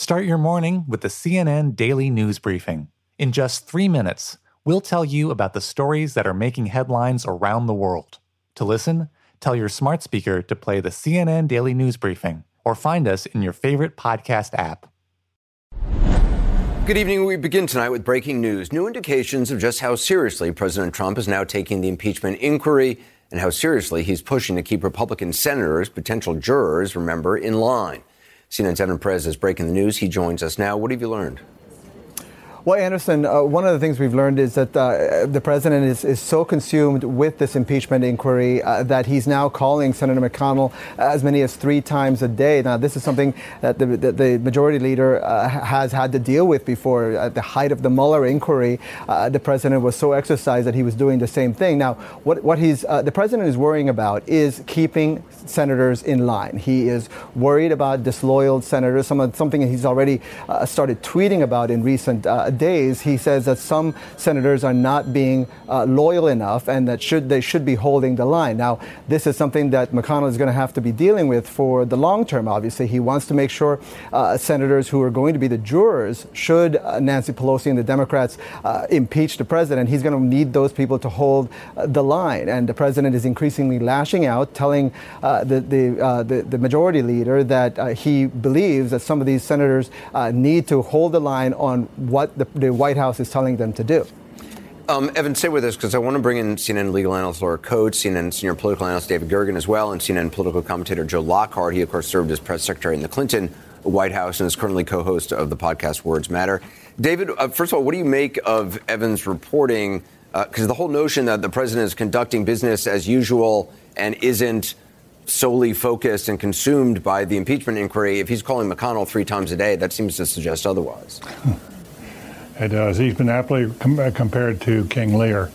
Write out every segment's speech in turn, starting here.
Start your morning with the CNN Daily News Briefing. In just three minutes, we'll tell you about the stories that are making headlines around the world. To listen, tell your smart speaker to play the CNN Daily News Briefing or find us in your favorite podcast app. Good evening. We begin tonight with breaking news. New indications of just how seriously President Trump is now taking the impeachment inquiry and how seriously he's pushing to keep Republican senators, potential jurors, remember, in line. CNN's Evan Perez is breaking the news. He joins us now. What have you learned? Well, Anderson, uh, one of the things we've learned is that uh, the president is, is so consumed with this impeachment inquiry uh, that he's now calling Senator McConnell as many as three times a day. Now, this is something that the, the, the majority leader uh, has had to deal with before. At the height of the Mueller inquiry, uh, the president was so exercised that he was doing the same thing. Now, what, what he's, uh, the president is worrying about is keeping senators in line. He is worried about disloyal senators, some, something he's already started tweeting about in recent days, he says that some senators are not being uh, loyal enough and that should they should be holding the line. Now, this is something that McConnell is going to have to be dealing with for the long term. Obviously, he wants to make sure uh, senators who are going to be the jurors, should uh, Nancy Pelosi and the Democrats uh, impeach the president, he's going to need those people to hold uh, the line. And the president is increasingly lashing out, telling uh, the the, the, the majority leader that he believes that some of these senators need to hold the line on what the the White House is telling them to do. Um, Evan, stay with us because I want to bring in CNN legal analyst Laura Coates, CNN senior political analyst David Gergen as well, and CNN political commentator Joe Lockhart. He, of course, served as press secretary in the Clinton White House and is currently co-host of the podcast Words Matter. David, uh, first of all, what do you make of Evan's reporting? Because uh, the whole notion that the president is conducting business as usual and isn't solely focused and consumed by the impeachment inquiry, if he's calling McConnell three times a day, that seems to suggest otherwise. It does. He's been aptly com- uh, compared to King Lear,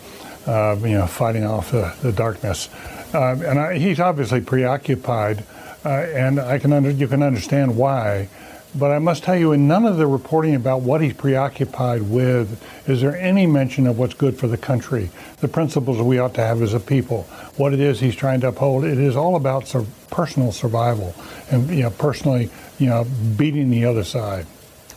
uh, you know, fighting off the, the darkness. Uh, and I, he's obviously preoccupied, uh, and I can under, you can understand why. But I must tell you, in none of the reporting about what he's preoccupied with is there any mention of what's good for the country, the principles we ought to have as a people, what it is he's trying to uphold. It is all about sur- personal survival and you know, personally, you know, beating the other side.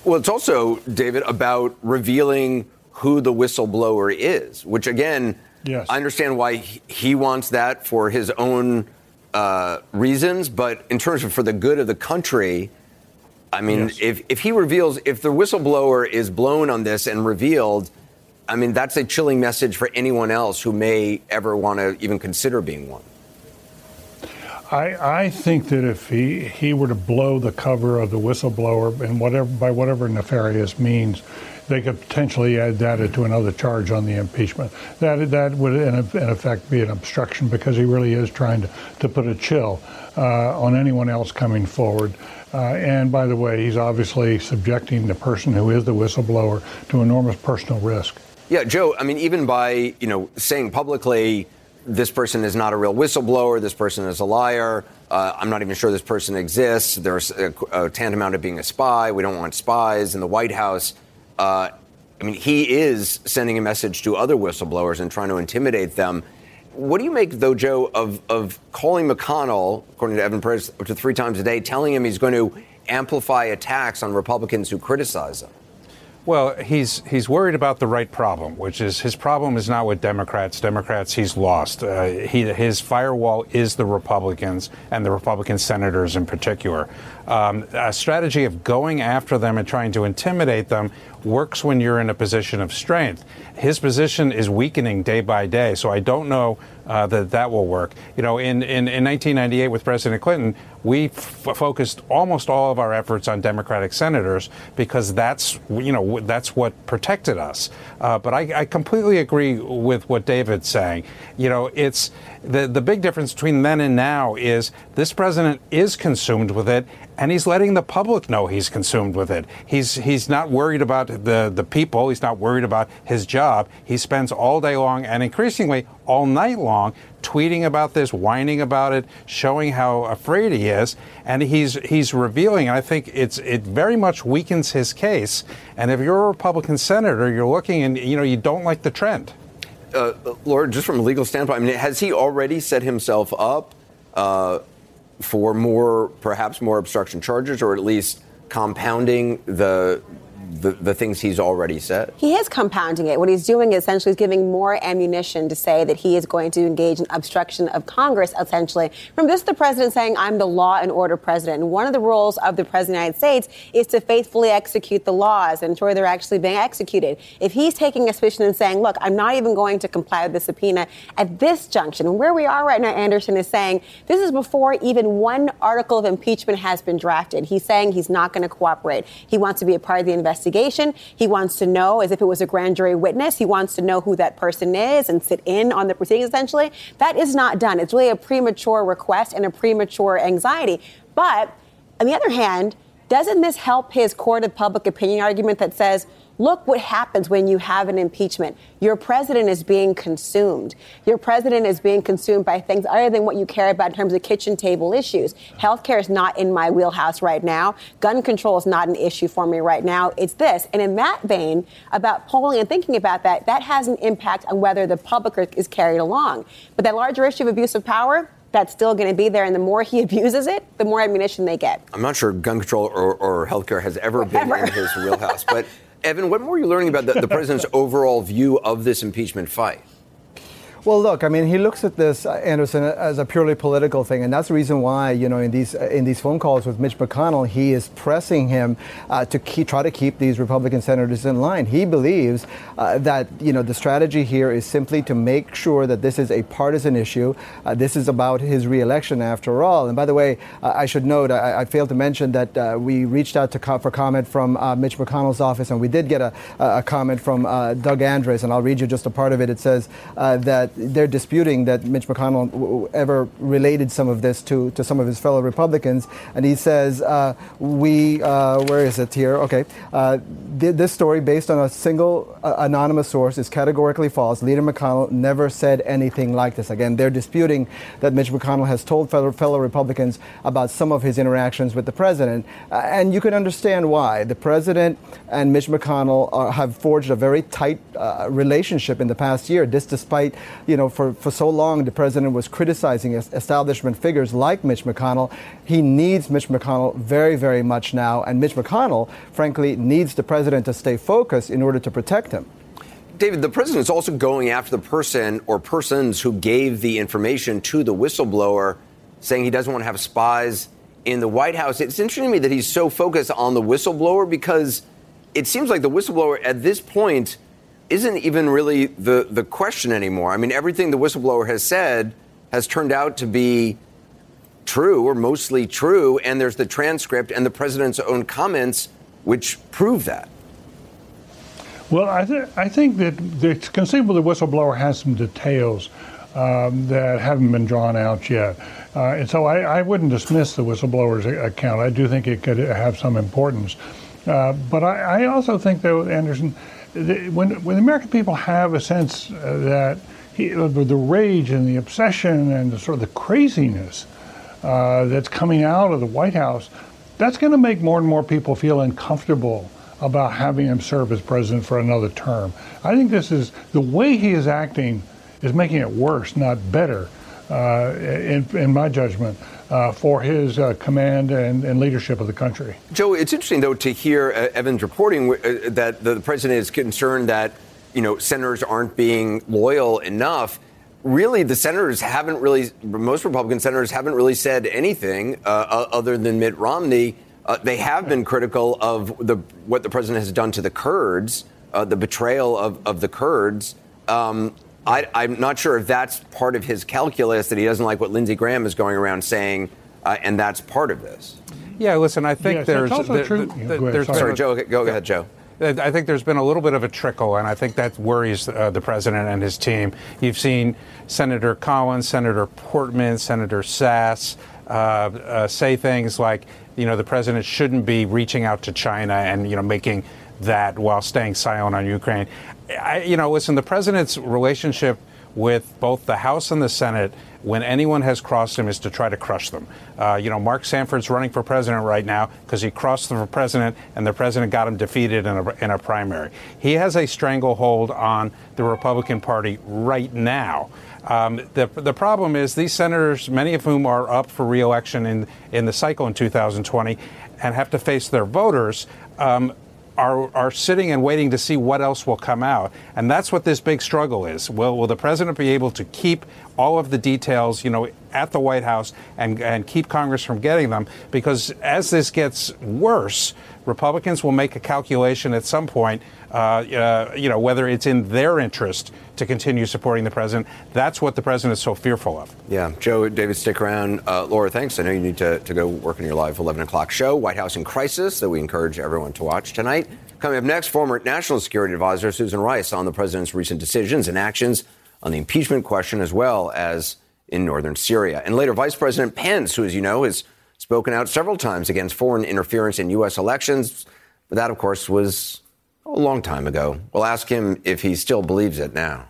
Well, it's also, David, about revealing who the whistleblower is, which again, yes. I understand why he wants that for his own uh, reasons, but in terms of for the good of the country, I mean, yes. if, if he reveals, if the whistleblower is blown on this and revealed, I mean, that's a chilling message for anyone else who may ever want to even consider being one. I, I think that if he, he were to blow the cover of the whistleblower and whatever by whatever nefarious means, they could potentially add that to another charge on the impeachment. That that would in, effect be an obstruction because he really is trying to, to put a chill uh, on anyone else coming forward. Uh, and by the way, he's obviously subjecting the person who is the whistleblower to enormous personal risk. Yeah, Joe. I mean, even by you know saying publicly this person is not a real whistleblower, this person is a liar, uh, I'm not even sure this person exists, there's a, a, tantamount to being a spy, we don't want spies in the White House. Uh, I mean, he is sending a message to other whistleblowers and trying to intimidate them. What do you make, though, Joe, of, of calling McConnell, according to Evan Perez, up to three times a day, telling him he's going to amplify attacks on Republicans who criticize him? Well, he's he's worried about the right problem, which is his problem is not with Democrats. Democrats, he's lost. Uh, he, his firewall is the Republicans and the Republican senators in particular. Um, a strategy of going after them and trying to intimidate them works when you're in a position of strength. His position is weakening day by day, so I don't know uh, that that will work. You know, in, in, in 1998 with President Clinton, we f- focused almost all of our efforts on Democratic senators because that's you know that's what protected us. Uh, but I, I, completely agree with what David's saying. You know, it's the the big difference between then and now is this president is consumed with it, and he's letting the public know he's consumed with it. He's he's not worried about the the people. He's not worried about his job. He spends all day long and increasingly all night long tweeting about this, whining about it, showing how afraid he is, and he's he's revealing. I think it's it very much weakens his case. And if you're a Republican senator, you're looking and you know you don't like the trend. Uh, Laura, just from a legal standpoint, I mean, has he already set himself up? Uh, for more, perhaps more obstruction charges, or at least compounding the the, the things he's already said? He is compounding it. What he's doing is essentially is giving more ammunition to say that he is going to engage in obstruction of Congress, essentially. From this, the president saying, I'm the law and order president. And one of the roles of the president of the United States is to faithfully execute the laws and ensure they're actually being executed. If he's taking a position and saying, look, I'm not even going to comply with the subpoena at this junction, where we are right now, Anderson is saying this is before even one article of impeachment has been drafted. He's saying he's not going to cooperate. He wants to be a part of the investigation investigation. He wants to know, as if it was a grand jury witness, he wants to know who that person is and sit in on the proceedings, essentially. That is not done. It's really a premature request and a premature anxiety. But on the other hand, doesn't this help his court of public opinion argument that says, Look what happens when you have an impeachment. Your president is being consumed. Your president is being consumed by things other than what you care about in terms of kitchen table issues. Healthcare is not in my wheelhouse right now. Gun control is not an issue for me right now. It's this. And in that vein, about polling and thinking about that, that has an impact on whether the public is carried along. But that larger issue of abuse of power, that's still going to be there. And the more he abuses it, the more ammunition they get. I'm not sure gun control or, or healthcare has ever been in his wheelhouse. But Evan, what more are you learning about the, the president's overall view of this impeachment fight? Well, look, I mean, he looks at this, uh, Anderson, as a purely political thing, and that's the reason why, you know, in these uh, in these phone calls with Mitch McConnell, he is pressing him uh, to keep, try to keep these Republican senators in line. He believes uh, that, you know, the strategy here is simply to make sure that this is a partisan issue. Uh, this is about his reelection, after all. And by the way, uh, I should note, I, I, failed to mention that we reached out to co- for comment from Mitch McConnell's office, and we did get a, a comment from Doug Andres, and I'll read you just a part of it. It says that they're disputing that Mitch McConnell ever related some of this to, to some of his fellow Republicans. And he says, uh, we, uh, where is it here? Okay. Uh, this story, based on a single uh, anonymous source, is categorically false. Leader McConnell never said anything like this. Again, they're disputing that Mitch McConnell has told fellow, fellow Republicans about some of his interactions with the president. Uh, and you can understand why. The president and Mitch McConnell are, have forged a very tight uh, relationship in the past year. This, despite you know, for, for so long the president was criticizing establishment figures like Mitch McConnell. He needs Mitch McConnell very, very much now. And Mitch McConnell, frankly, needs the president to stay focused in order to protect him. David, the president is also going after the person or persons who gave the information to the whistleblower, saying he doesn't want to have spies in the White House. It's interesting to me that he's so focused on the whistleblower because it seems like the whistleblower at this point isn't even really the, the question anymore. I mean, everything the whistleblower has said has turned out to be true or mostly true, and there's the transcript and the president's own comments which prove that. Well, I, th- I think that it's conceivable the whistleblower has some details um, that haven't been drawn out yet. Uh, and so I, I, wouldn't dismiss the whistleblower's account. I do think it could have some importance. Uh, but I, I, also think, though, Anderson, when, when the American people have a sense uh, that he, the rage and the obsession and the sort of the craziness uh, that's coming out of the White House, that's going to make more and more people feel uncomfortable about having him serve as president for another term. I think this is the way he is acting is making it worse, not better, uh, in, in my judgment uh, for his uh, command and, and, leadership of the country. Joe, it's interesting though to hear uh, Evans reporting uh, that the president is concerned that you know senators aren't being loyal enough. Really, the senators haven't really. Most Republican senators haven't really said anything uh, other than Mitt Romney. Uh, they have been critical of the what the president has done to the Kurds, the betrayal of, of the Kurds. Um, I, am not sure if that's part of his calculus that he doesn't like what Lindsey Graham is going around saying, uh, and that's part of this. Yeah, listen, I think yes, there's. Also there, true. there's sorry, Joe, go ahead, Joe. I think there's been a little bit of a trickle, and I think that worries uh, the president and his team. You've seen Senator Collins, Senator Portman, Senator Sasse uh, uh, say things like, you know, the president shouldn't be reaching out to China and, you know, making that while staying silent on Ukraine. I, you know, listen, the president's relationship with both the House and the Senate when anyone has crossed him is to try to crush them. Uh, you know, Mark Sanford's running for president right now because he crossed the president and the president got him defeated in a, in a primary. He has a stranglehold on the Republican Party right now. Um, the, the problem is these senators, many of whom are up for reelection in, in the cycle in 2020, and have to face their voters. Um, are, are sitting and waiting to see what else will come out. And that's what this big struggle is. Will, will the president be able to keep all of the details, you know, at the White House and, and keep Congress from getting them? Because as this gets worse, Republicans will make a calculation at some point, uh, uh, you know, whether it's in their interest to continue supporting the president. That's what the president is so fearful of. Yeah. Joe, David, stick around. Uh, Laura, thanks. I know you need to, to go work on your live 11 o'clock show, White House in Crisis, that we encourage everyone to watch tonight. Coming up next, former National Security Advisor Susan Rice on the president's recent decisions and actions on the impeachment question, as well as in northern Syria. And later, Vice President Pence, who, as you know, has spoken out several times against foreign interference in U.S. elections. But that, of course, was a long time ago. We'll ask him if he still believes it now.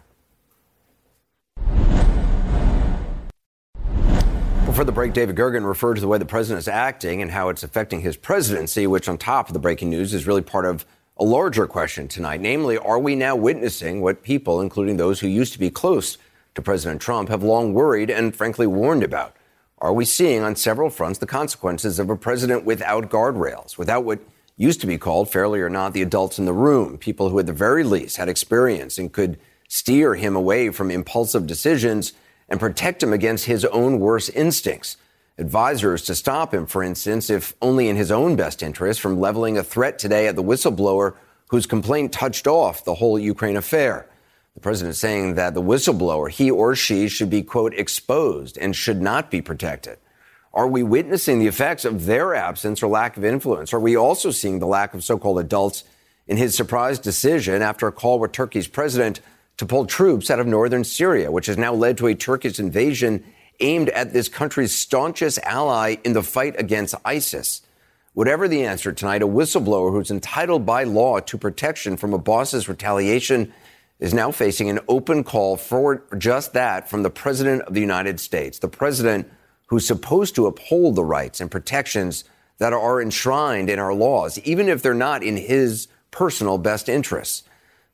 Before the break, David Gergen referred to the way the president is acting and how it's affecting his presidency, which, on top of the breaking news, is really part of a larger question tonight. Namely, are we now witnessing what people, including those who used to be close to President Trump, have long worried and frankly warned about? Are we seeing on several fronts the consequences of a president without guardrails, without what used to be called, fairly or not, the adults in the room, people who at the very least had experience and could steer him away from impulsive decisions and protect him against his own worst instincts? advisors to stop him, for instance, if only in his own best interest, from leveling a threat today at the whistleblower whose complaint touched off the whole Ukraine affair. The president is saying that the whistleblower, he or she, should be, quote, exposed and should not be protected. Are we witnessing the effects of their absence or lack of influence? Are we also seeing the lack of so called adults in his surprise decision after a call with Turkey's president to pull troops out of northern Syria, which has now led to a Turkish invasion aimed at this country's staunchest ally in the fight against ISIS. Whatever the answer tonight, a whistleblower who's entitled by law to protection from a boss's retaliation is now facing an open call for just that from the President of the United States, the President who's supposed to uphold the rights and protections that are enshrined in our laws, even if they're not in his personal best interests.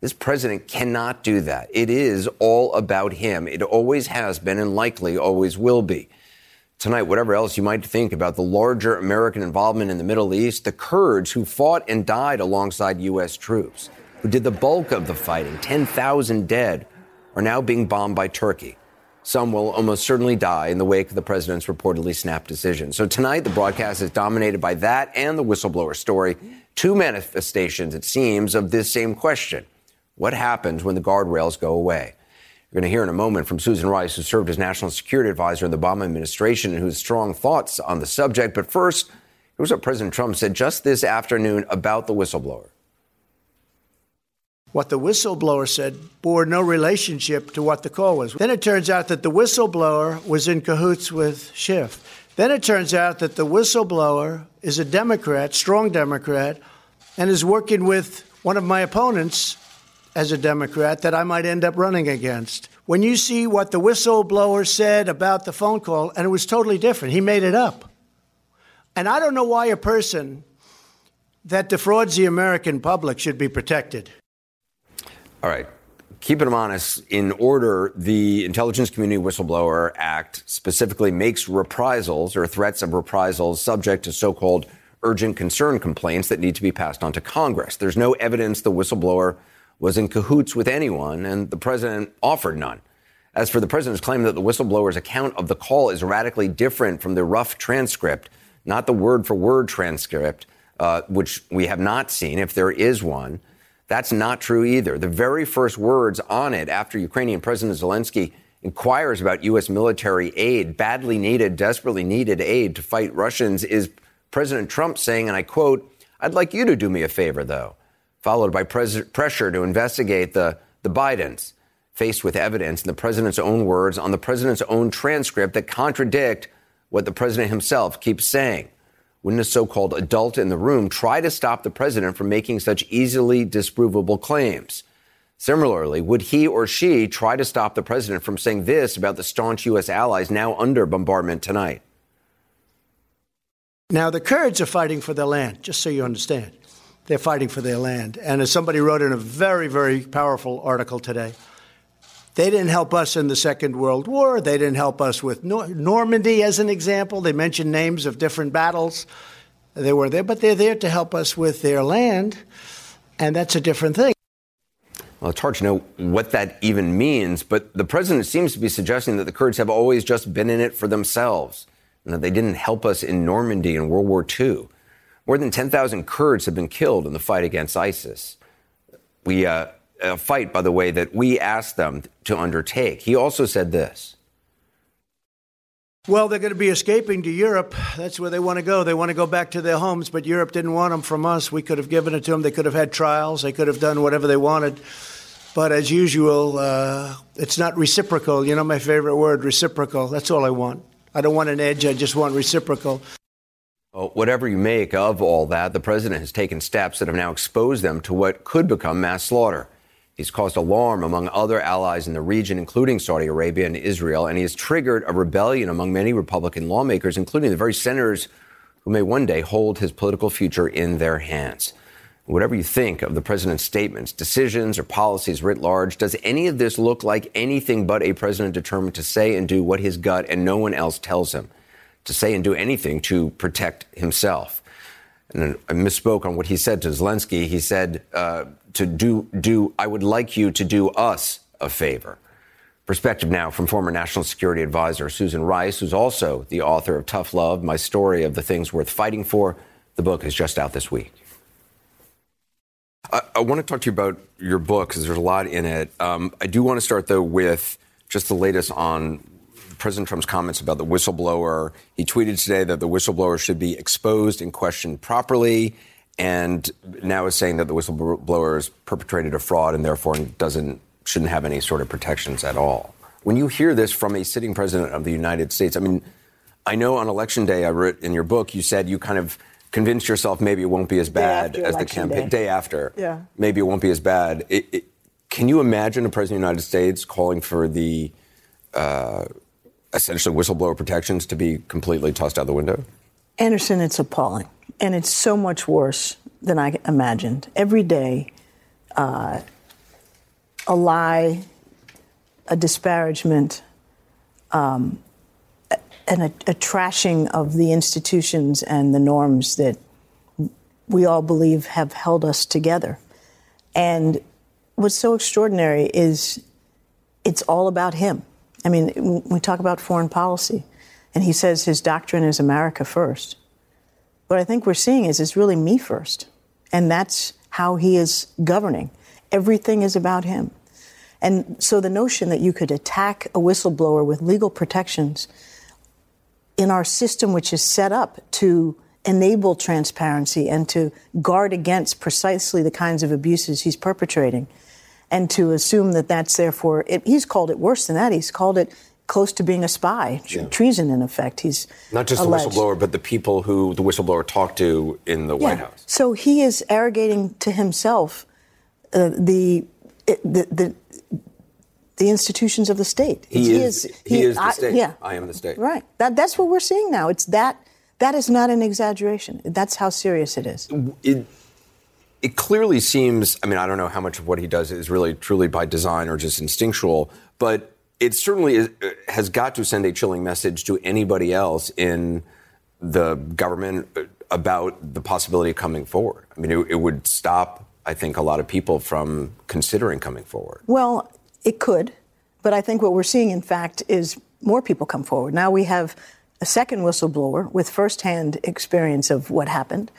This president cannot do that. It is all about him. It always has been and likely always will be. Tonight, whatever else you might think about the larger American involvement in the Middle East, the Kurds who fought and died alongside U.S. troops, who did the bulk of the fighting, 10,000 dead, are now being bombed by Turkey. Some will almost certainly die in the wake of the president's reportedly snap decision. So tonight, the broadcast is dominated by that and the whistleblower story. Two manifestations, it seems, of this same question. What happens when the guardrails go away? You're going to hear in a moment from Susan Rice, who served as national security advisor in the Obama administration and whose strong thoughts on the subject. But first, here's what President Trump said just this afternoon about the whistleblower. What the whistleblower said bore no relationship to what the call was. Then it turns out that the whistleblower was in cahoots with Schiff. Then it turns out that the whistleblower is a Democrat, strong Democrat, and is working with one of my opponents as a Democrat that I might end up running against. When you see what the whistleblower said about the phone call, and it was totally different, he made it up. And I don't know why a person that defrauds the American public should be protected. All right. Keeping them honest, in order, the Intelligence Community Whistleblower Act specifically makes reprisals or threats of reprisals subject to so called urgent concern complaints that need to be passed on to Congress. There's no evidence the whistleblower was in cahoots with anyone, and the president offered none. As for the president's claim that the whistleblower's account of the call is radically different from the rough transcript, not the word for word transcript, uh, which we have not seen, if there is one, that's not true either. The very first words on it after Ukrainian President Zelensky inquires about U.S. military aid, badly needed, desperately needed aid to fight Russians, is President Trump saying, and I quote, I'd like you to do me a favor, though followed by pres- pressure to investigate the, the Bidens, faced with evidence in the president's own words on the president's own transcript that contradict what the president himself keeps saying. Wouldn't a so called adult in the room try to stop the president from making such easily disprovable claims? Similarly, would he or she try to stop the president from saying this about the staunch U.S. allies now under bombardment tonight? Now, the Kurds are fighting for their land, just so you understand. They're fighting for their land. And as somebody wrote in a very, very powerful article today, they didn't help us in the Second World War. They didn't help us with Nor- Normandy, as an example. They mentioned names of different battles. They were there, but they're there to help us with their land, and that's a different thing. Well, it's hard to know what that even means, but the president seems to be suggesting that the Kurds have always just been in it for themselves and that they didn't help us in Normandy in World War II. More than 10,000 Kurds have been killed in the fight against ISIS. We, uh, a fight, by the way, that we asked them to undertake. He also said this. Well, they're going to be escaping to Europe. That's where they want to go. They want to go back to their homes, but Europe didn't want them from us. We could have given it to them. They could have had trials. They could have done whatever they wanted. But as usual, uh, it's not reciprocal. You know my favorite word, reciprocal. That's all I want. I don't want an edge. I just want reciprocal. Well, whatever you make of all that, the president has taken steps that have now exposed them to what could become mass slaughter. He's caused alarm among other allies in the region, including Saudi Arabia and Israel, and he has triggered a rebellion among many Republican lawmakers, including the very senators who may one day hold his political future in their hands. Whatever you think of the president's statements, decisions, or policies writ large, does any of this look like anything but a president determined to say and do what his gut and no one else tells him? To say and do anything to protect himself. And I misspoke on what he said to Zelensky. He said uh, to do do. I would like you to do us a favor. Perspective now from former National Security Advisor Susan Rice, who's also the author of Tough Love: My Story of the Things Worth Fighting For. The book is just out this week. I, I want to talk to you about your book because there's a lot in it. Um, I do want to start though with just the latest on President Trump's comments about the whistleblower. He tweeted today that the whistleblower should be exposed and questioned properly, and now is saying that the whistleblower has perpetrated a fraud and therefore doesn't shouldn't have any sort of protections at all. When you hear this from a sitting president of the United States, I mean, I know on election day, I wrote in your book, you said you kind of convinced yourself maybe it won't be as bad as the campaign day. day. after. Yeah. Maybe it won't be as bad. It, it, can you imagine a president of the United States calling for the uh, essentially whistleblower protections to be completely tossed out the window? Anderson, it's appalling. And it's so much worse than I imagined. Every day, uh, a lie, a disparagement, um, and a, a trashing of the institutions and the norms that we all believe have held us together. And what's so extraordinary is it's all about him. I mean, we talk about foreign policy, and he says his doctrine is America first. What I think we're seeing is it's really me first. And that's how he is governing. Everything is about him. And so the notion that you could attack a whistleblower with legal protections in our system, which is set up to enable transparency and to guard against precisely the kinds of abuses he's perpetrating, and to assume that that's therefore, it, he's called it worse than that. He's called it close to being a spy, yeah. treason in effect. He's not just alleged. the whistleblower, but the people who the whistleblower talked to in the yeah. White House. So he is arrogating to himself uh, the, the, the the institutions of the state. He, he is, is, he, he is the I, state. Yeah. I am the state. Right. That, that's what we're seeing now. It's that. That is not an exaggeration. That's how serious it is. It, it clearly seems, I mean, I don't know how much of what he does is really truly by design or just instinctual, but it certainly is, uh, has got to send a chilling message to anybody else in the government uh, about the possibility of coming forward. I mean, it, it would stop, I think, a lot of people from considering coming forward. Well, it could, but I think what we're seeing, in fact, is more people come forward. Now we have a second whistleblower with firsthand experience of what happened,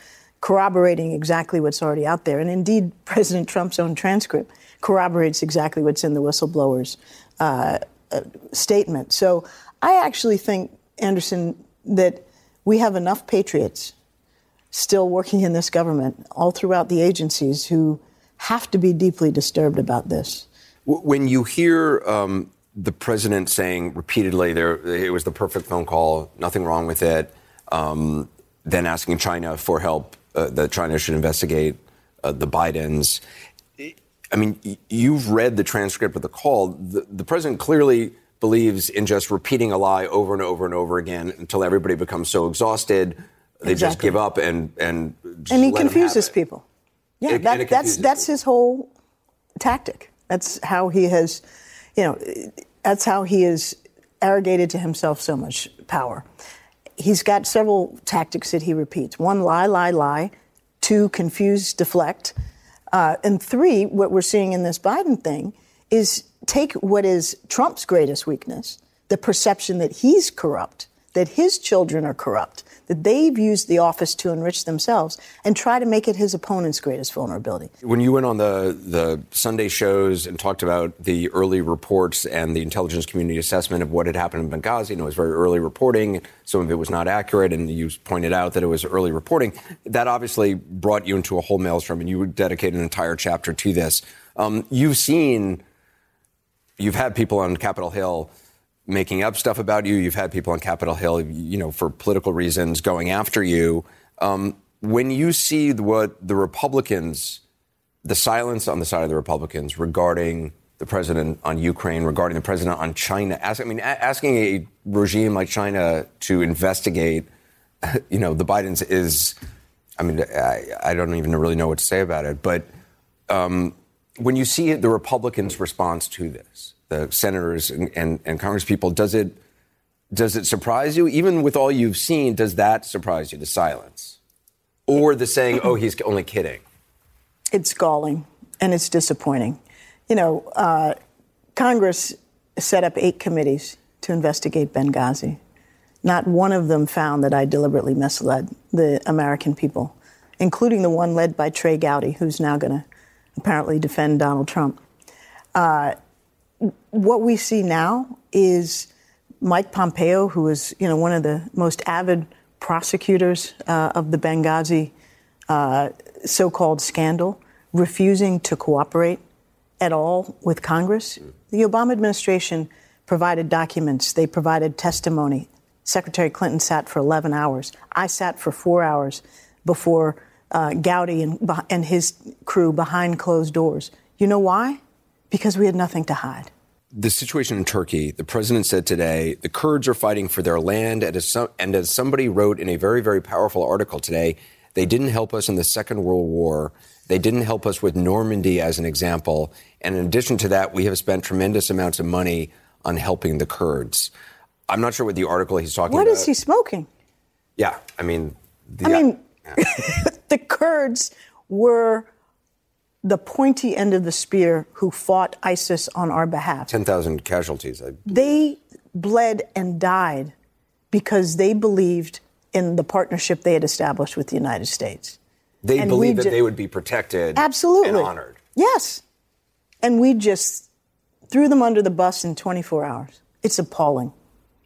corroborating exactly what's already out there. And indeed, President Trump's own transcript corroborates exactly what's in the whistleblower's uh, uh, statement. So I actually think, Anderson, that we have enough patriots still working in this government, all throughout the agencies, who have to be deeply disturbed about this. When you hear um, the president saying repeatedly there it was the perfect phone call, nothing wrong with it, um, then asking China for help, uh, that China should investigate uh, the Bidens. I mean, you've read the transcript of the call. The, the president clearly believes in just repeating a lie over and over and over again until everybody becomes so exhausted they exactly. just give up and and and he confuses people. Yeah, it, that, that's that's his whole tactic. That's how he has, you know, that's how he has arrogated to himself so much power. He's got several tactics that he repeats. One, lie, lie, lie. Two, confuse, deflect. Uh, and three, what we're seeing in this Biden thing is take what is Trump's greatest weakness, the perception that he's corrupt, that his children are corrupt, that they've used the office to enrich themselves and try to make it his opponent's greatest vulnerability. When you went on the, the Sunday shows and talked about the early reports and the intelligence community assessment of what had happened in Benghazi, and it was very early reporting, some of it was not accurate, and you pointed out that it was early reporting, that obviously brought you into a whole maelstrom, and you dedicated an entire chapter to this. Um, you've seen, you've had people on Capitol Hill making up stuff about you. You've had people on Capitol Hill, you know, for political reasons going after you. Um, when you see what the Republicans, the silence on the side of the Republicans regarding the president on Ukraine, regarding the president on China, ask, I mean, a- asking a regime like China to investigate, you know, the Bidens is, I mean, I, I don't even really know what to say about it. But um, when you see the Republicans' response to this, the senators and, and, and Congress people, does it does it surprise you? Even with all you've seen, does that surprise you? The silence, or the saying, "Oh, he's only kidding." It's galling and it's disappointing. You know, uh, Congress set up eight committees to investigate Benghazi. Not one of them found that I deliberately misled the American people, including the one led by Trey Gowdy, who's now going to apparently defend Donald Trump. Uh, what we see now is Mike Pompeo, who is you know one of the most avid prosecutors uh, of the Benghazi uh, so-called scandal, refusing to cooperate at all with Congress. The Obama administration provided documents. They provided testimony. Secretary Clinton sat for 11 hours. I sat for four hours before uh, Gowdy and, and his crew behind closed doors. You know why? Because we had nothing to hide the situation in Turkey, the president said today, the Kurds are fighting for their land. And as, and as, somebody wrote in a very, very powerful article today, they didn't help us in the Second World War. They didn't help us with Normandy as an example. And in addition to that, we have spent tremendous amounts of money on helping the Kurds. I'm not sure what the article he's talking what about. What is he smoking? Yeah, I mean, the, I mean, yeah. the Kurds were the pointy end of the spear who fought ISIS on our behalf. 10,000 casualties. They bled and died because they believed in the partnership they had established with the United States. They and believed that ju- they would be protected absolutely. and honored. Yes. And we just threw them under the bus in 24 hours. It's appalling.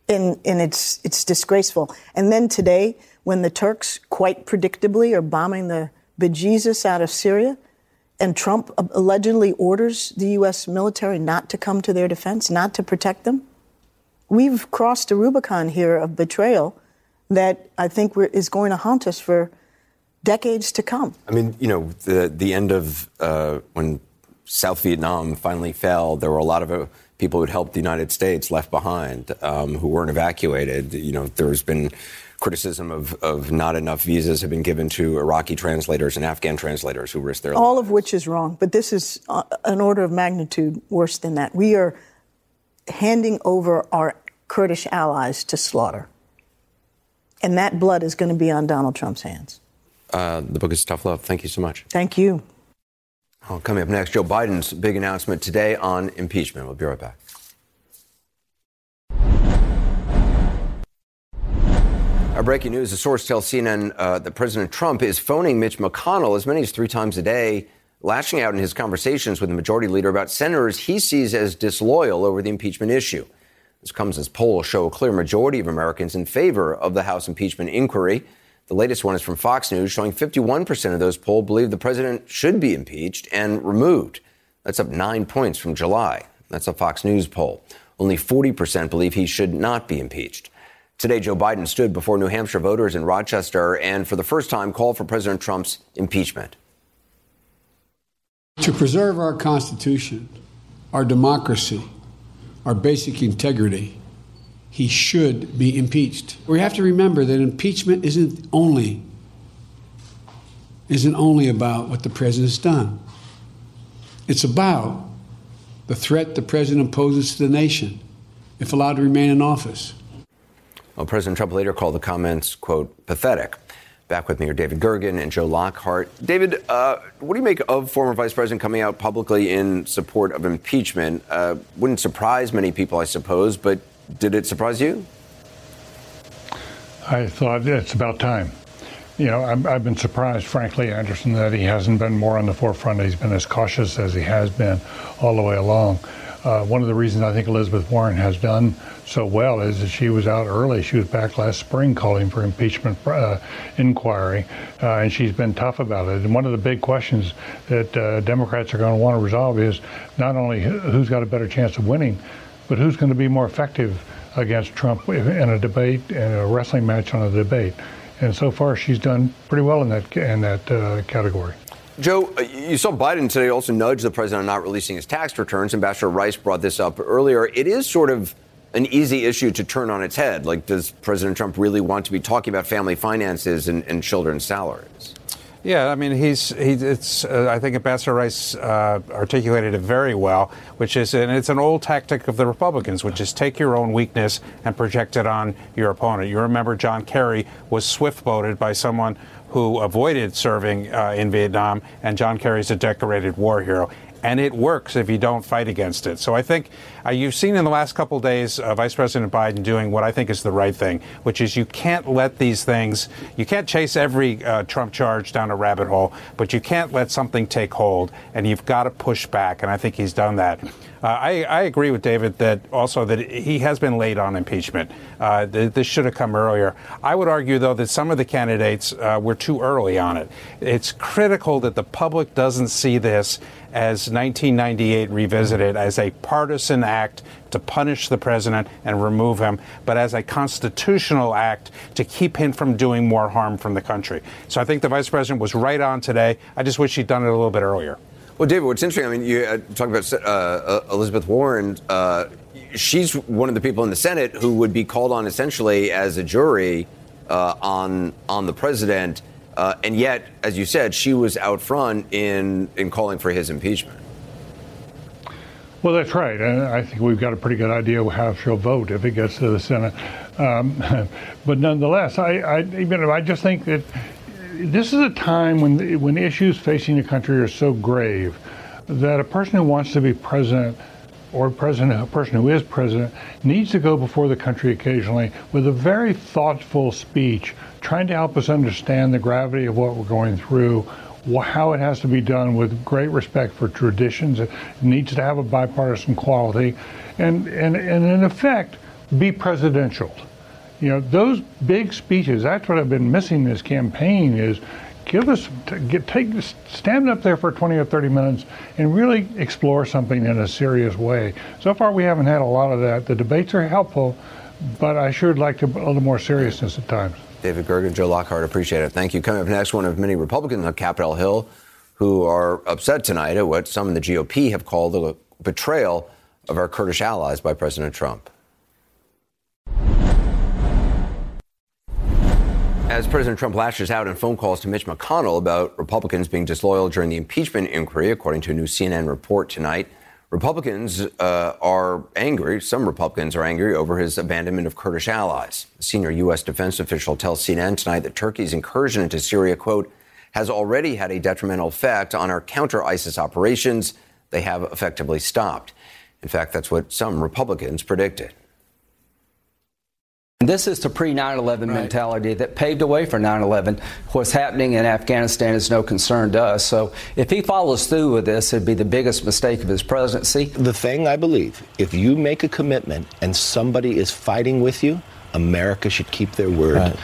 And, and it's, it's disgraceful. And then today, when the Turks quite predictably are bombing the bejesus out of Syria, and Trump allegedly orders the U.S. military not to come to their defense, not to protect them, we've crossed a Rubicon here of betrayal that I think is going to haunt us for decades to come. I mean, you know, the the end of uh, when South Vietnam finally fell, there were a lot of uh, people who had helped the United States left behind um, who weren't evacuated. You know, there's been criticism of, of not enough visas have been given to Iraqi translators and Afghan translators who risk their All lives. of which is wrong, but this is uh, an order of magnitude worse than that. We are handing over our Kurdish allies to slaughter. And that blood is going to be on Donald Trump's hands. Uh, the book is Tough Love. Thank you so much. Thank you. Oh, coming up next, Joe Biden's big announcement today on impeachment. We'll be right back. Our breaking news: a source tells CNN uh, that President Trump is phoning Mitch McConnell as many as three times a day, lashing out in his conversations with the majority leader about senators he sees as disloyal over the impeachment issue. This comes as polls show a clear majority of Americans in favor of the House impeachment inquiry. The latest one is from Fox News, showing 51% of those polled believe the president should be impeached and removed. That's up nine points from July. That's a Fox News poll. Only 40% believe he should not be impeached. Today, Joe Biden stood before New Hampshire voters in Rochester and for the first time called for President Trump's impeachment. To preserve our Constitution, our democracy, our basic integrity, he should be impeached. We have to remember that impeachment isn't only isn't only about what the president's done. It's about the threat the president poses to the nation if allowed to remain in office. Well, President Trump later called the comments, quote, pathetic. Back with me are David Gergen and Joe Lockhart. David, uh, what do you make of former Vice President coming out publicly in support of impeachment? Uh, wouldn't surprise many people, I suppose, but did it surprise you? I thought it's about time. You know, i have been surprised, frankly, Anderson, that he hasn't been more on the forefront. He's been as cautious as he has been all the way along. Uh, one of the reasons I think Elizabeth Warren has done so well is that she was out early. She was back last spring calling for impeachment uh, inquiry, uh, and she's been tough about it. And one of the big questions that uh, Democrats are going to want to resolve is not only who's got a better chance of winning, but who's going to be more effective against Trump in a debate and a wrestling match on a debate. And so far, she's done pretty well in that in that uh, category. Joe, uh, you saw Biden today also nudge the president on not releasing his tax returns. Ambassador Rice brought this up earlier. It is sort of an easy issue to turn on its head. Like, does President Trump really want to be talking about family finances and, and children's salaries? Yeah, I mean, he's he, it's. Uh, I think Ambassador Rice uh, articulated it very well, which is, and it's an old tactic of the Republicans, which is take your own weakness and project it on your opponent. You remember John Kerry was swiftboated by someone who avoided serving uh, in Vietnam, and John Kerry's a decorated war hero. And it works if you don't fight against it. So I think uh, you've seen in the last couple days uh, Vice President Biden doing what I think is the right thing, which is you can't let these things, you can't chase every uh, Trump charge down a rabbit hole, but you can't let something take hold, and you've got to push back. And I think he's done that. Uh, I, I, agree with David that also that he has been late on impeachment. Uh, th- this should have come earlier. I would argue, though, that some of the candidates uh, were too early on it. It's critical that the public doesn't see this as 1998 revisited as a partisan act to punish the president and remove him, but as a constitutional act to keep him from doing more harm from the country. So I think the vice president was right on today. I just wish he'd done it a little bit earlier. Well, David, what's interesting, I mean, you uh, talk about uh, uh, Elizabeth Warren. Uh, she's one of the people in the Senate who would be called on essentially as a jury uh, on on the president, uh, and yet, as you said, she was out front in in calling for his impeachment. Well, that's right, I think we've got a pretty good idea how she'll vote if it gets to the Senate. Um, but nonetheless, I, I, I just think that this is a time when when issues facing the country are so grave that a person who wants to be president or president, a person who is president, needs to go before the country occasionally with a very thoughtful speech, trying to help us understand the gravity of what we're going through, how it has to be done with great respect for traditions. It needs to have a bipartisan quality, and and, and in effect, be presidential. You know, those big speeches, that's what I've been missing this campaign is give us, get, take, stand up there for 20 or 30 minutes and really explore something in a serious way. So far, we haven't had a lot of that. The debates are helpful, but I sure would like to, a little more seriousness at times. David Gergen, Joe Lockhart, appreciate it. Thank you. Coming up next, one of many Republicans on Capitol Hill who are upset tonight at what some in the GOP have called a betrayal of our Kurdish allies by President Trump. As President Trump lashes out in phone calls to Mitch McConnell about Republicans being disloyal during the impeachment inquiry, according to a new CNN report tonight, Republicans uh, are angry. Some Republicans are angry over his abandonment of Kurdish allies. A senior U.S. defense official tells CNN tonight that Turkey's incursion into Syria, quote, has already had a detrimental effect on our counter ISIS operations. They have effectively stopped. In fact, that's what some Republicans predicted. This is the pre 9 11 mentality that paved the way for 9 11. What's happening in Afghanistan is no concern to us. So if he follows through with this, it'd be the biggest mistake of his presidency. The thing I believe, if you make a commitment and somebody is fighting with you, America should keep their word. Right.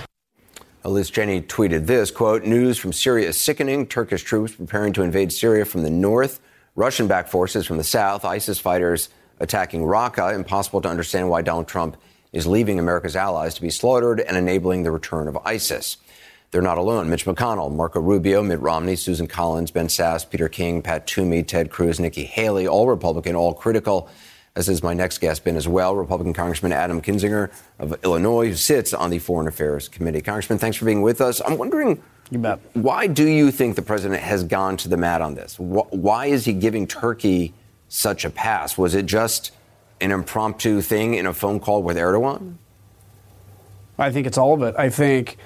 Liz Cheney tweeted this quote, News from Syria is sickening. Turkish troops preparing to invade Syria from the north, Russian backed forces from the south, ISIS fighters attacking Raqqa. Impossible to understand why Donald Trump is leaving America's allies to be slaughtered and enabling the return of ISIS. They're not alone. Mitch McConnell, Marco Rubio, Mitt Romney, Susan Collins, Ben Sasse, Peter King, Pat Toomey, Ted Cruz, Nikki Haley, all Republican, all critical, as is my next guest been as well, Republican Congressman Adam Kinzinger of Illinois, who sits on the Foreign Affairs Committee. Congressman, thanks for being with us. I'm wondering, why do you think the president has gone to the mat on this? Why is he giving Turkey such a pass? Was it just an impromptu thing in a phone call with Erdogan? I think it's all of it. I think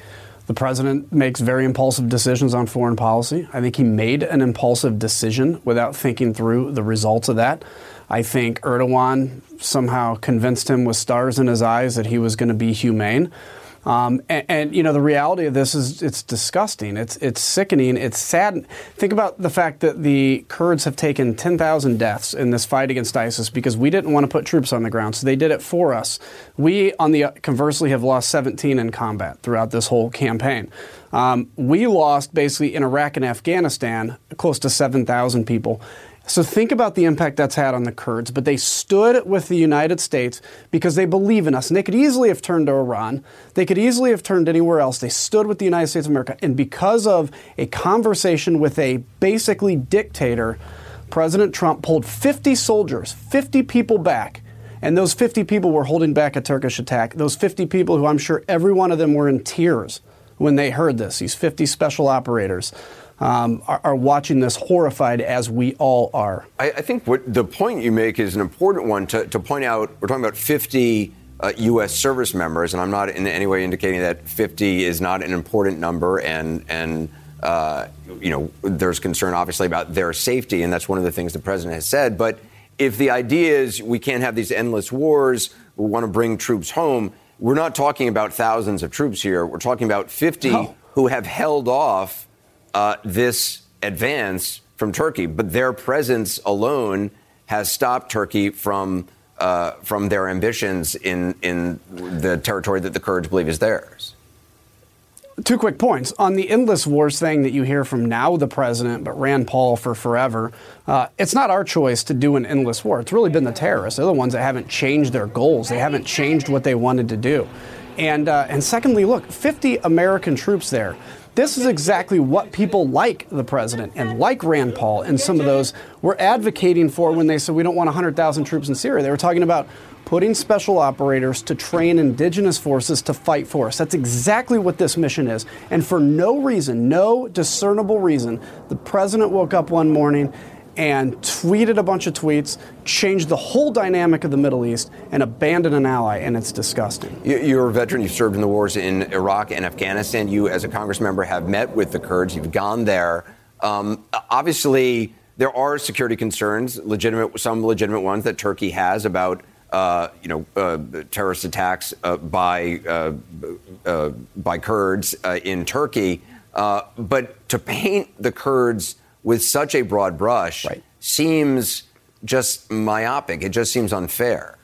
the president makes very impulsive decisions on foreign policy. I think he made an impulsive decision without thinking through the results of that. I think Erdogan somehow convinced him with stars in his eyes that he was going to be humane. Um, and, and, you know the reality of this is it's disgusting. It's it's sickening. It's sad. Think about the fact that the Kurds have taken 10,000 deaths in this fight against ISIS because we didn't want to put troops on the ground, so they did it for us. We, on the conversely, have lost 17 in combat throughout this whole campaign. Um, we lost basically in Iraq and Afghanistan close to 7,000 people. So think about the impact that's had on the Kurds. But they stood with the United States because they believe in us. And they could easily have turned to Iran. They could easily have turned anywhere else. They stood with the United States of America. And because of a conversation with a basically dictator, President Trump pulled 50 soldiers, 50 people back. And those 50 people were holding back a Turkish attack. Those 50 people, who I'm sure every one of them were in tears when they heard this, these 50 special operators um, are, are, watching this horrified as we all are. I, I, think what the point you make is an important one to, to point out. We're talking about 50 uh, U.S. service members, and I'm not in any way indicating that 50 is not an important number, and and uh, you know there's concern obviously about their safety, and that's one of the things the president has said. But if the idea is we can't have these endless wars, we want to bring troops home. We're not talking about thousands of troops here. We're talking about 50 oh. who have held off uh, this advance from Turkey, but their presence alone has stopped Turkey from uh, from their ambitions in in the territory that the Kurds believe is theirs. Two quick points on the endless wars thing that you hear from now the president, but Rand Paul for forever. Uh, it's not our choice to do an endless war. It's really been the terrorists. They're the ones that haven't changed their goals. They haven't changed what they wanted to do. And uh, and secondly, look, 50 American troops there. This is exactly what people like the president and like Rand Paul and some of those were advocating for when they said we don't want 100,000 troops in Syria. They were talking about putting special operators to train indigenous forces to fight for us. That's exactly what this mission is. And for no reason, no discernible reason, the president woke up one morning and tweeted a bunch of tweets, changed the whole dynamic of the Middle East, and abandoned an ally, and it's disgusting. You're a veteran. You've served in the wars in Iraq and Afghanistan. You, as a Congress member, have met with the Kurds. You've gone there. Um, obviously, there are security concerns, legitimate, some legitimate ones that Turkey has about. Uh, you know, uh, terrorist attacks uh, by uh, uh, by Kurds uh, in Turkey, but to paint the Kurds with such a broad brush right. seems just myopic. It just seems unfair.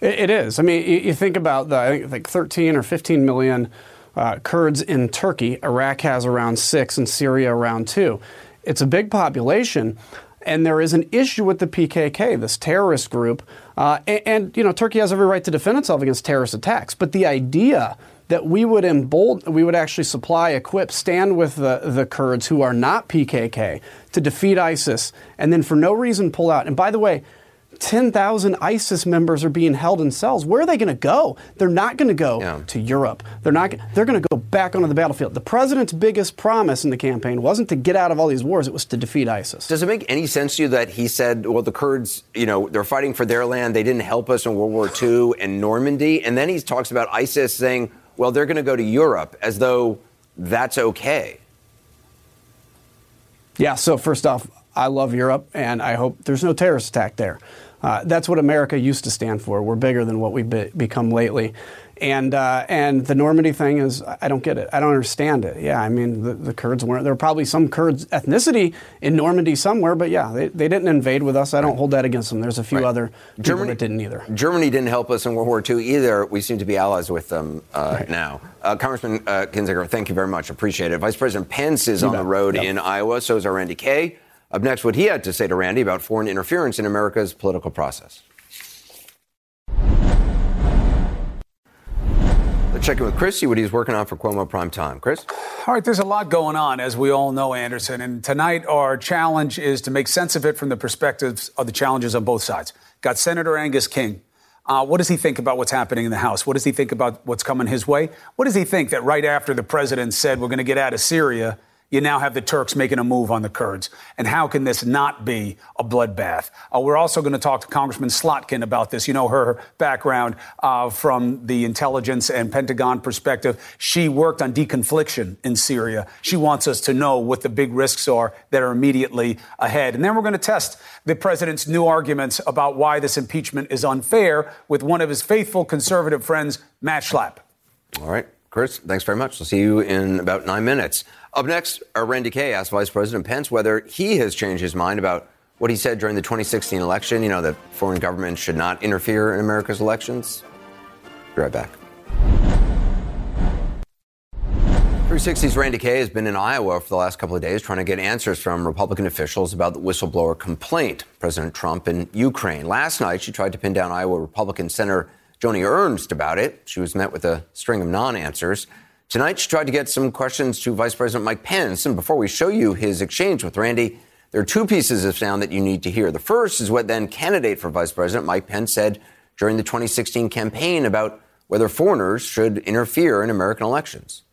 It is. I mean, you think about the I think 13 or 15 million uh, Kurds in Turkey. Iraq has around six, and Syria around two. It's a big population, and there is an issue with the PKK, this terrorist group. Uh, and, and you know, Turkey has every right to defend itself against terrorist attacks. But the idea that we would embolden, we would actually supply, equip, stand with the, the Kurds who are not PKK to defeat ISIS, and then for no reason pull out. And by the way, 10,000 ISIS members are being held in cells. Where are they going to go? They're not going to go yeah. to Europe. They're not. They're going to go back onto the battlefield. The president's biggest promise in the campaign wasn't to get out of all these wars; it was to defeat ISIS. Does it make any sense to you that he said, "Well, the Kurds, you know, they're fighting for their land. They didn't help us in World War II and Normandy," and then he talks about ISIS saying, well, they're going to go to Europe as though that's okay. Yeah, so first off, I love Europe, and I hope there's no terrorist attack there. Uh, that's what America used to stand for. We're bigger than what we've be- become lately. And uh, and the Normandy thing is, I don't get it. I don't understand it. Yeah, I mean, the, the Kurds weren't. There were probably some Kurds ethnicity in Normandy somewhere, but yeah, they, they didn't invade with us. I don't hold that against them. There's a few right. other Germany that didn't either. Germany didn't help us in World War II either. We seem to be allies with them uh, right. now. Uh, Congressman uh, Kinzinger, thank you very much. Appreciate it. Vice President Pence is you on bet. the road yep. in Iowa. So is our Randi Kaye. Up next, what he had to say to Randi about foreign interference in America's political process. Check in with Chris, see what he's working on for Cuomo Prime Time. Chris? All right, there's a lot going on, as we all know, Anderson. And tonight, our challenge is to make sense of it from the perspectives of the challenges on both sides. Got Senator Angus King. Uh, what does he think about what's happening in the House? What does he think about what's coming his way? What does he think that right after the president said we're going to get out of Syria, you now have the Turks making a move on the Kurds. And how can this not be a bloodbath? Uh, we're also going to talk to Congressman Slotkin about this. You know her background uh, from the intelligence and Pentagon perspective. She worked on deconfliction in Syria. She wants us to know what the big risks are that are immediately ahead. And then we're going to test the president's new arguments about why this impeachment is unfair with one of his faithful conservative friends, Matt Schlapp. All right. Chris, thanks very much. We'll see you in about nine minutes. Up next, uh, Randi Kaye asked Vice President Pence whether he has changed his mind about what he said during the 2016 election. You know, that foreign governments should not interfere in America's elections. Be right back. 360's Randi Kaye has been in Iowa for the last couple of days trying to get answers from Republican officials about the whistleblower complaint, President Trump in Ukraine. Last night, she tried to pin down Iowa Republican Senator Joni Ernst about it. She was met with a string of non answers. Tonight, she tried to get some questions to Vice President Mike Pence. And before we show you his exchange with Randi, there are two pieces of sound that you need to hear. The first is what then candidate for Vice President Mike Pence said during the 2016 campaign about whether foreigners should interfere in American elections.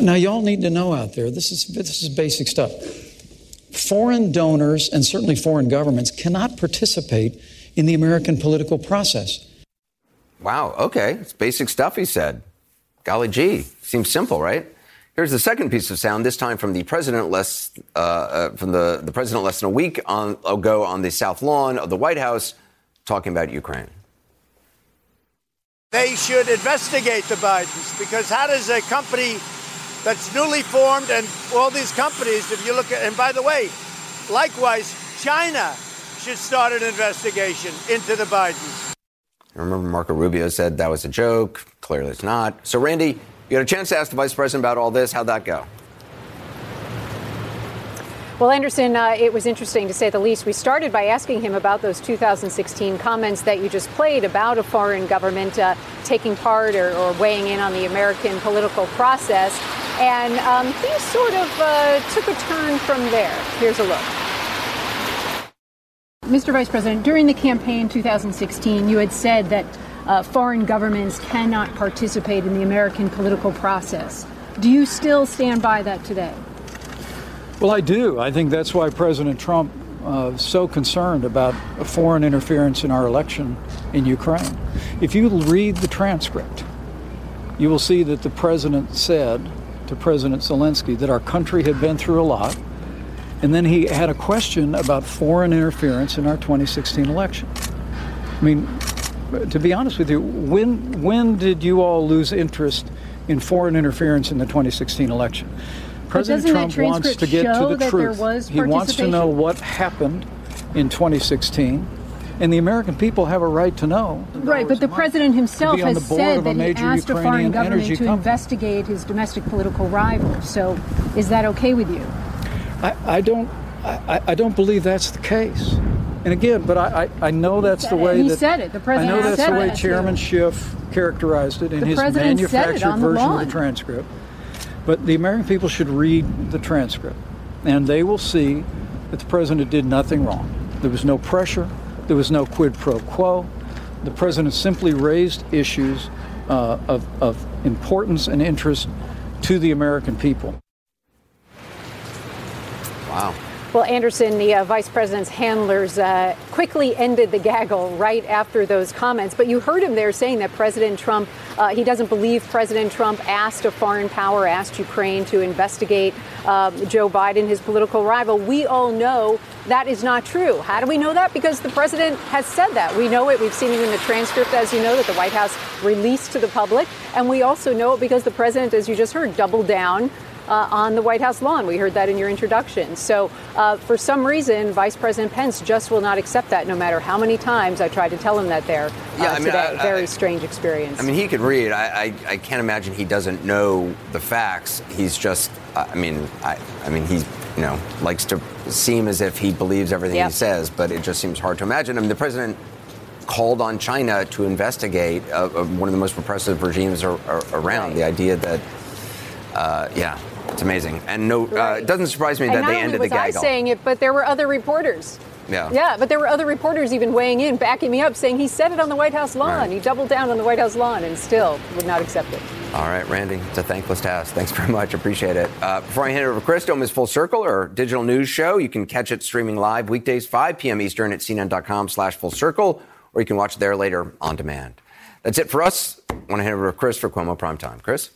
Now, y'all need to know out there this is, this is basic stuff. Foreign donors and certainly foreign governments cannot participate in the American political process. Wow, okay. It's basic stuff, he said. Golly gee, seems simple, right? Here's the second piece of sound. This time from the president less uh, uh, from the, the president less than a week on, ago on the South Lawn of the White House, talking about Ukraine. They should investigate the Bidens because how does a company that's newly formed and all these companies, if you look at, and by the way, likewise, China should start an investigation into the Bidens. Remember, Marco Rubio said that was a joke. Clearly, it's not. So, Randi, you had a chance to ask the vice president about all this. How'd that go? Well, Anderson, uh, it was interesting to say the least. We started by asking him about those 2016 comments that you just played about a foreign government uh, taking part or, or, weighing in on the American political process. And um, things sort of uh, took a turn from there. Here's a look. Mr. Vice President, during the campaign 2016, you had said that uh, foreign governments cannot participate in the American political process. Do you still stand by that today? Well, I do. I think that's why President Trump uh, is so concerned about foreign interference in our election in Ukraine. If you read the transcript, you will see that the president said to President Zelensky that our country had been through a lot and then he had a question about foreign interference in our 2016 election. I mean, to be honest with you, when when did you all lose interest in foreign interference in the 2016 election? President Trump wants to get to the truth. He wants to know what happened in 2016. And the American people have a right to know. Right, but the president himself has said that he asked Ukrainian a foreign government to company. investigate his domestic political rivals. So, is that okay with you? I, I don't I, I, don't believe that's the case. And again, but I, I, I know that's the way he that said it. The president I know that's the way. Chairman Schiff characterized it in the his manufactured version of the transcript. But the American people should read the transcript, and they will see that the president did nothing wrong. There was no pressure. There was no quid pro quo. The president simply raised issues uh, of, of importance and interest to the American people. Wow. Well, Anderson, the uh, vice president's handlers uh, quickly ended the gaggle right after those comments. But you heard him there saying that President Trump, uh, he doesn't believe President Trump asked a foreign power, asked Ukraine to investigate uh, Joe Biden, his political rival. We all know that is not true. How do we know that? Because the president has said that. We know it. We've seen it in the transcript, as you know, that the White House released to the public. And we also know it because the president, as you just heard, doubled down uh, on the White House lawn. We heard that in your introduction. So, uh, for some reason, Vice President Pence just will not accept that, no matter how many times I tried to tell him that there uh, yeah, I mean, today. I, I, Very strange experience. I mean, he could read. I, I, can't imagine he doesn't know the facts. He's just, I mean, I, I mean, he's you know likes to seem as if he believes everything yep. he says, but it just seems hard to imagine. I mean, the president called on China to investigate uh, one of the most repressive regimes are, are around. Right. The idea that, uh, yeah, it's amazing, and no, uh, it doesn't surprise me and that they ended the gaggle. Not was I saying it, but there were other reporters. Yeah. Yeah, but there were other reporters even weighing in, backing me up, saying he said it on the White House lawn. Right. He doubled down on the White House lawn and still would not accept it. All right, Randi, it's a thankless task. Thanks very much. Appreciate it. Uh, before I hand it over to Chris, don't miss Full Circle, our digital news show. You can catch it streaming live weekdays, 5 p.m. Eastern at cnn.com slash full circle, or you can watch it there later on demand. That's it for us. I want to hand it over to Chris for Cuomo Primetime. Chris?